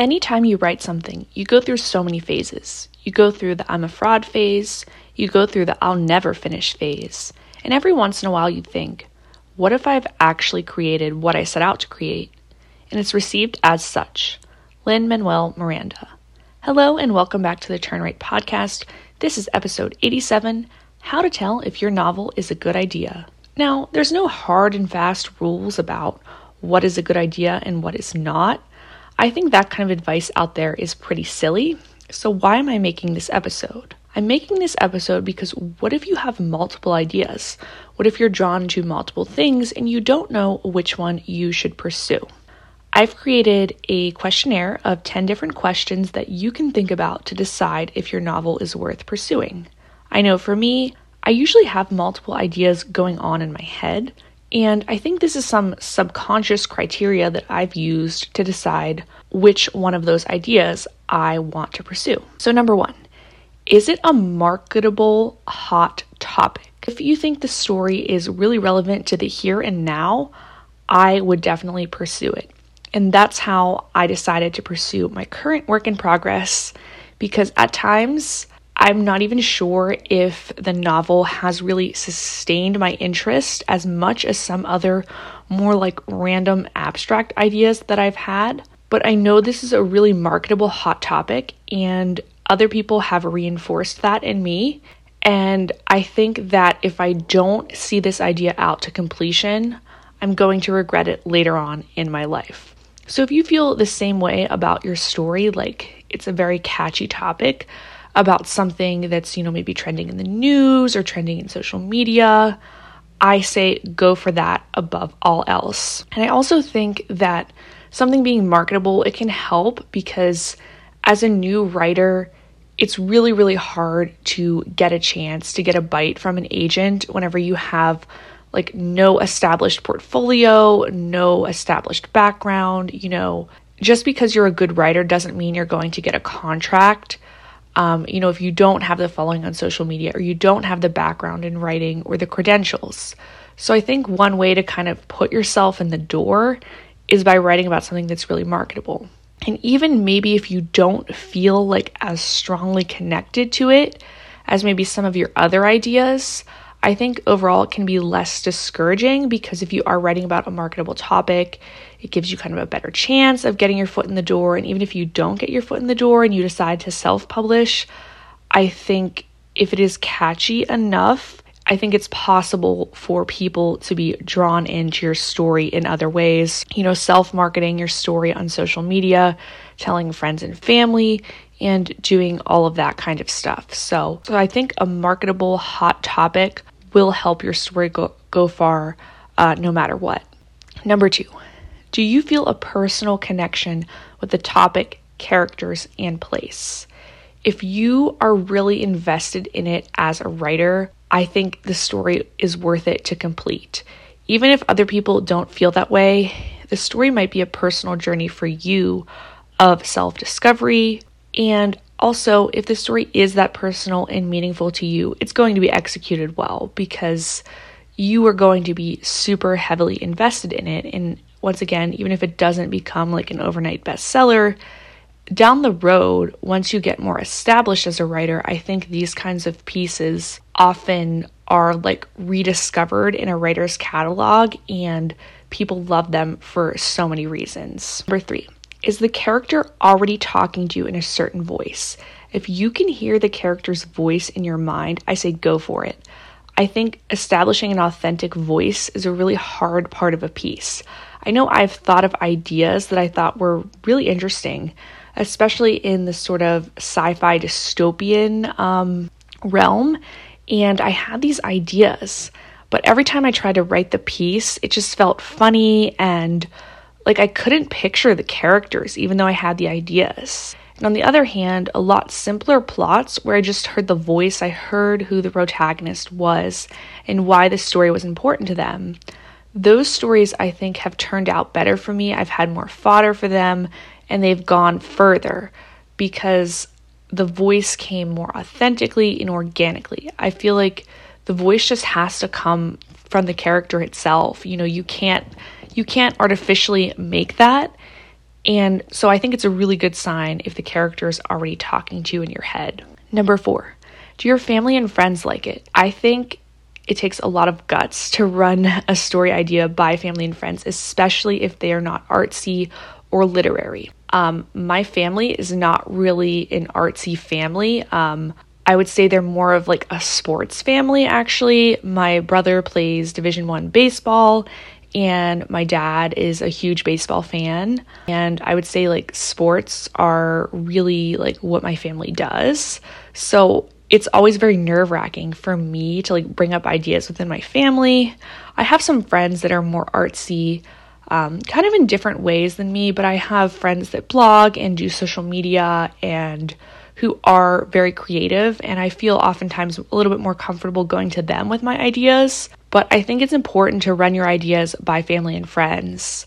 Anytime you write something, you go through so many phases. You go through the I'm a fraud phase, you go through the I'll never finish phase, and every once in a while you think, what if I've actually created what I set out to create? And it's received as such. Lin Manuel Miranda. Hello, and welcome back to the Turn Right podcast. This is episode 87 How to Tell If Your Novel is a Good Idea. Now, there's no hard and fast rules about what is a good idea and what is not. I think that kind of advice out there is pretty silly. So, why am I making this episode? I'm making this episode because what if you have multiple ideas? What if you're drawn to multiple things and you don't know which one you should pursue? I've created a questionnaire of 10 different questions that you can think about to decide if your novel is worth pursuing. I know for me, I usually have multiple ideas going on in my head, and I think this is some subconscious criteria that I've used to decide which one of those ideas I want to pursue. So, number one, is it a marketable hot topic? If you think the story is really relevant to the here and now, I would definitely pursue it. And that's how I decided to pursue my current work in progress because at times I'm not even sure if the novel has really sustained my interest as much as some other more like random abstract ideas that I've had. But I know this is a really marketable hot topic, and other people have reinforced that in me. And I think that if I don't see this idea out to completion, I'm going to regret it later on in my life. So if you feel the same way about your story, like it's a very catchy topic, about something that's, you know, maybe trending in the news or trending in social media, I say go for that above all else. And I also think that something being marketable, it can help because as a new writer, it's really, really hard to get a chance to get a bite from an agent whenever you have like no established portfolio, no established background, you know, just because you're a good writer doesn't mean you're going to get a contract um, you know, if you don't have the following on social media or you don't have the background in writing or the credentials. So I think one way to kind of put yourself in the door is by writing about something that's really marketable. And even maybe if you don't feel like as strongly connected to it as maybe some of your other ideas, I think overall it can be less discouraging because if you are writing about a marketable topic, it gives you kind of a better chance of getting your foot in the door. And even if you don't get your foot in the door and you decide to self publish, I think if it is catchy enough, I think it's possible for people to be drawn into your story in other ways. You know, self marketing your story on social media, telling friends and family, and doing all of that kind of stuff. So, so I think a marketable hot topic will help your story go, go far uh, no matter what. Number two, do you feel a personal connection with the topic, characters, and place? If you are really invested in it as a writer, I think the story is worth it to complete. Even if other people don't feel that way, the story might be a personal journey for you of self discovery. And also, if the story is that personal and meaningful to you, it's going to be executed well because you are going to be super heavily invested in it. And once again, even if it doesn't become like an overnight bestseller, down the road, once you get more established as a writer, I think these kinds of pieces often are like rediscovered in a writer's catalog and people love them for so many reasons. Number three, is the character already talking to you in a certain voice? If you can hear the character's voice in your mind, I say go for it. I think establishing an authentic voice is a really hard part of a piece. I know I've thought of ideas that I thought were really interesting, especially in the sort of sci fi dystopian um, realm. And I had these ideas, but every time I tried to write the piece, it just felt funny and like I couldn't picture the characters, even though I had the ideas. And on the other hand, a lot simpler plots where I just heard the voice, I heard who the protagonist was and why the story was important to them those stories I think have turned out better for me. I've had more fodder for them and they've gone further because the voice came more authentically and organically. I feel like the voice just has to come from the character itself. You know, you can't you can't artificially make that. And so I think it's a really good sign if the character is already talking to you in your head. Number four, do your family and friends like it? I think it takes a lot of guts to run a story idea by family and friends, especially if they are not artsy or literary. Um, my family is not really an artsy family. Um, I would say they're more of like a sports family actually. My brother plays Division 1 baseball and my dad is a huge baseball fan and I would say like sports are really like what my family does. So it's always very nerve-wracking for me to like bring up ideas within my family. I have some friends that are more artsy um, kind of in different ways than me, but I have friends that blog and do social media and who are very creative, and I feel oftentimes a little bit more comfortable going to them with my ideas. But I think it's important to run your ideas by family and friends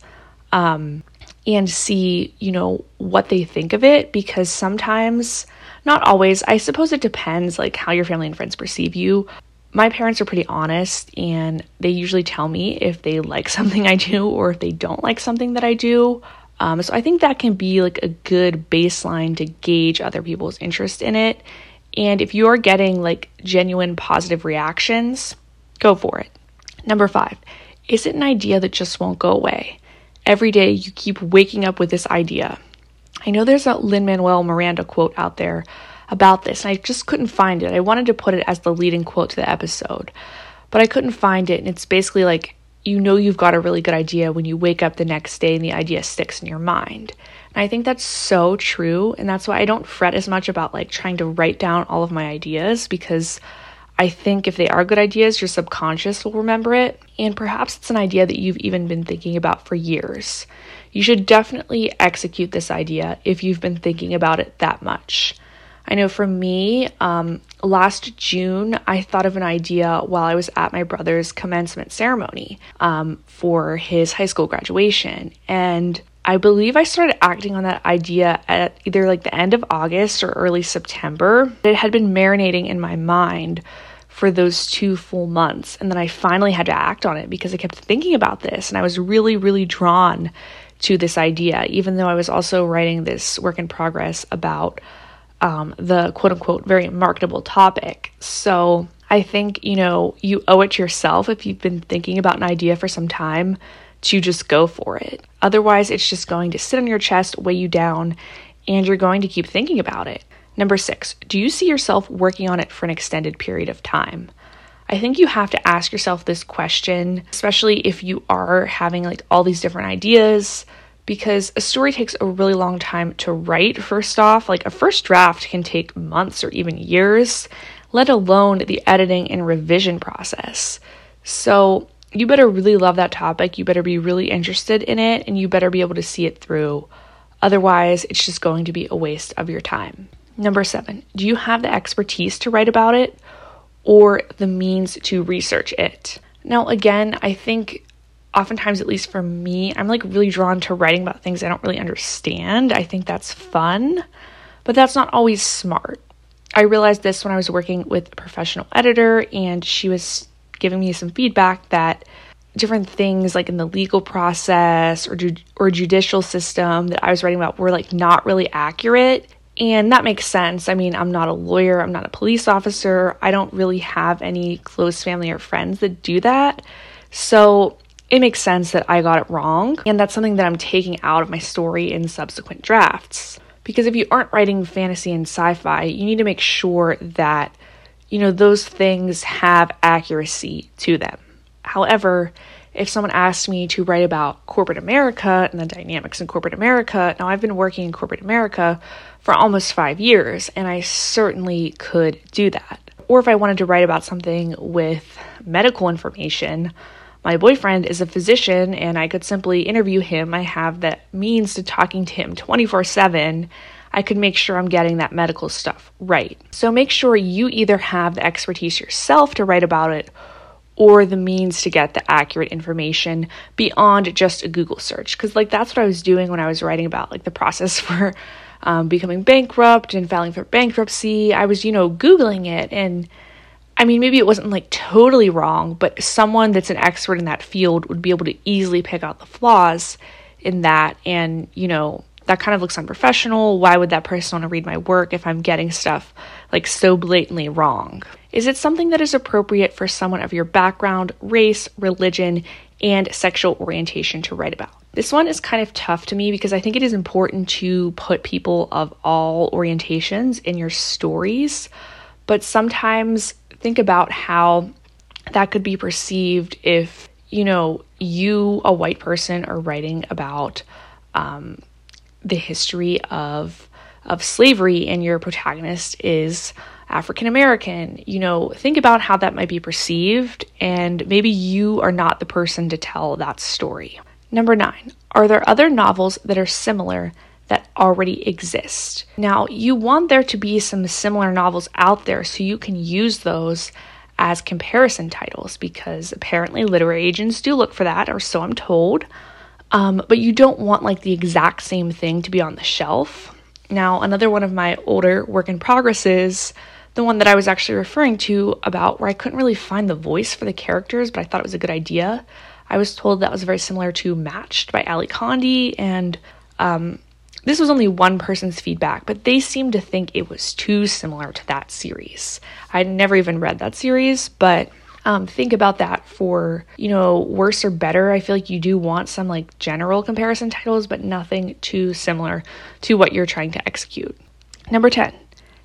um, and see, you know, what they think of it because sometimes, not always, I suppose it depends like how your family and friends perceive you. My parents are pretty honest and they usually tell me if they like something I do or if they don't like something that I do. Um, so I think that can be like a good baseline to gauge other people's interest in it. And if you are getting like genuine positive reactions, go for it. Number five, is it an idea that just won't go away? Every day you keep waking up with this idea. I know there's a Lin Manuel Miranda quote out there about this, and I just couldn't find it. I wanted to put it as the leading quote to the episode, but I couldn't find it. And it's basically like you know you've got a really good idea when you wake up the next day and the idea sticks in your mind. And I think that's so true. And that's why I don't fret as much about like trying to write down all of my ideas because I think if they are good ideas, your subconscious will remember it. And perhaps it's an idea that you've even been thinking about for years. You should definitely execute this idea if you've been thinking about it that much. I know for me, um, last June, I thought of an idea while I was at my brother's commencement ceremony um, for his high school graduation. And I believe I started acting on that idea at either like the end of August or early September. It had been marinating in my mind for those two full months. And then I finally had to act on it because I kept thinking about this and I was really, really drawn to this idea, even though I was also writing this work in progress about um, the quote unquote very marketable topic. So I think, you know, you owe it to yourself if you've been thinking about an idea for some time to just go for it. Otherwise, it's just going to sit on your chest, weigh you down, and you're going to keep thinking about it. Number six, do you see yourself working on it for an extended period of time? I think you have to ask yourself this question, especially if you are having like all these different ideas because a story takes a really long time to write, first off. Like a first draft can take months or even years, let alone the editing and revision process. So you better really love that topic. You better be really interested in it and you better be able to see it through. Otherwise, it's just going to be a waste of your time. Number seven, do you have the expertise to write about it or the means to research it? Now, again, I think oftentimes, at least for me, I'm like really drawn to writing about things I don't really understand. I think that's fun, but that's not always smart. I realized this when I was working with a professional editor, and she was giving me some feedback that different things like in the legal process or ju- or judicial system that I was writing about were like not really accurate and that makes sense. I mean, I'm not a lawyer, I'm not a police officer. I don't really have any close family or friends that do that. So, it makes sense that I got it wrong, and that's something that I'm taking out of my story in subsequent drafts. Because if you aren't writing fantasy and sci fi, you need to make sure that, you know, those things have accuracy to them. However, if someone asked me to write about corporate America and the dynamics in corporate America, now I've been working in corporate America for almost five years, and I certainly could do that. Or if I wanted to write about something with medical information, my boyfriend is a physician and I could simply interview him. I have the means to talking to him 24 7. I could make sure I'm getting that medical stuff right. So make sure you either have the expertise yourself to write about it or the means to get the accurate information beyond just a Google search. Because, like, that's what I was doing when I was writing about, like, the process for um, becoming bankrupt and filing for bankruptcy. I was, you know, Googling it and I mean, maybe it wasn't like totally wrong, but someone that's an expert in that field would be able to easily pick out the flaws in that and, you know, that kind of looks unprofessional. Why would that person want to read my work if I'm getting stuff like so blatantly wrong? Is it something that is appropriate for someone of your background, race, religion, and sexual orientation to write about? This one is kind of tough to me because I think it is important to put people of all orientations in your stories, but sometimes think about how that could be perceived if, you know, you, a white person, are writing about um, the history of of slavery and your protagonist is African American. You know, think about how that might be perceived, and maybe you are not the person to tell that story. Number nine, are there other novels that are similar that already exist? Now, you want there to be some similar novels out there so you can use those as comparison titles because apparently literary agents do look for that, or so I'm told. Um, but you don't want like the exact same thing to be on the shelf. Now, another one of my older work in progresses, the one that I was actually referring to about where I couldn't really find the voice for the characters, but I thought it was a good idea. I was told that was very similar to Matched by Ally Condie, and um, this was only one person's feedback, but they seemed to think it was too similar to that series. I'd never even read that series, but um, think about that for, you know, worse or better. I feel like you do want some like general comparison titles, but nothing too similar to what you're trying to execute. Number 10,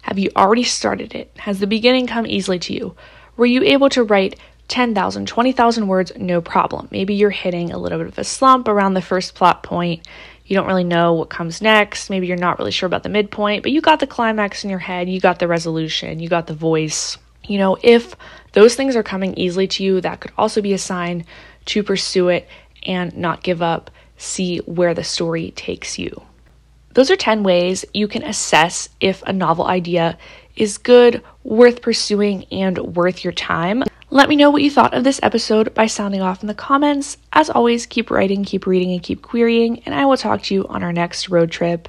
have you already started it? Has the beginning come easily to you? Were you able to write 10,000, 20,000 words? No problem. Maybe you're hitting a little bit of a slump around the first plot point. You don't really know what comes next. Maybe you're not really sure about the midpoint, but you got the climax in your head, you got the resolution, you got the voice. You know, if those things are coming easily to you, that could also be a sign to pursue it and not give up, see where the story takes you. Those are 10 ways you can assess if a novel idea is good, worth pursuing, and worth your time. Let me know what you thought of this episode by sounding off in the comments. As always, keep writing, keep reading, and keep querying, and I will talk to you on our next road trip.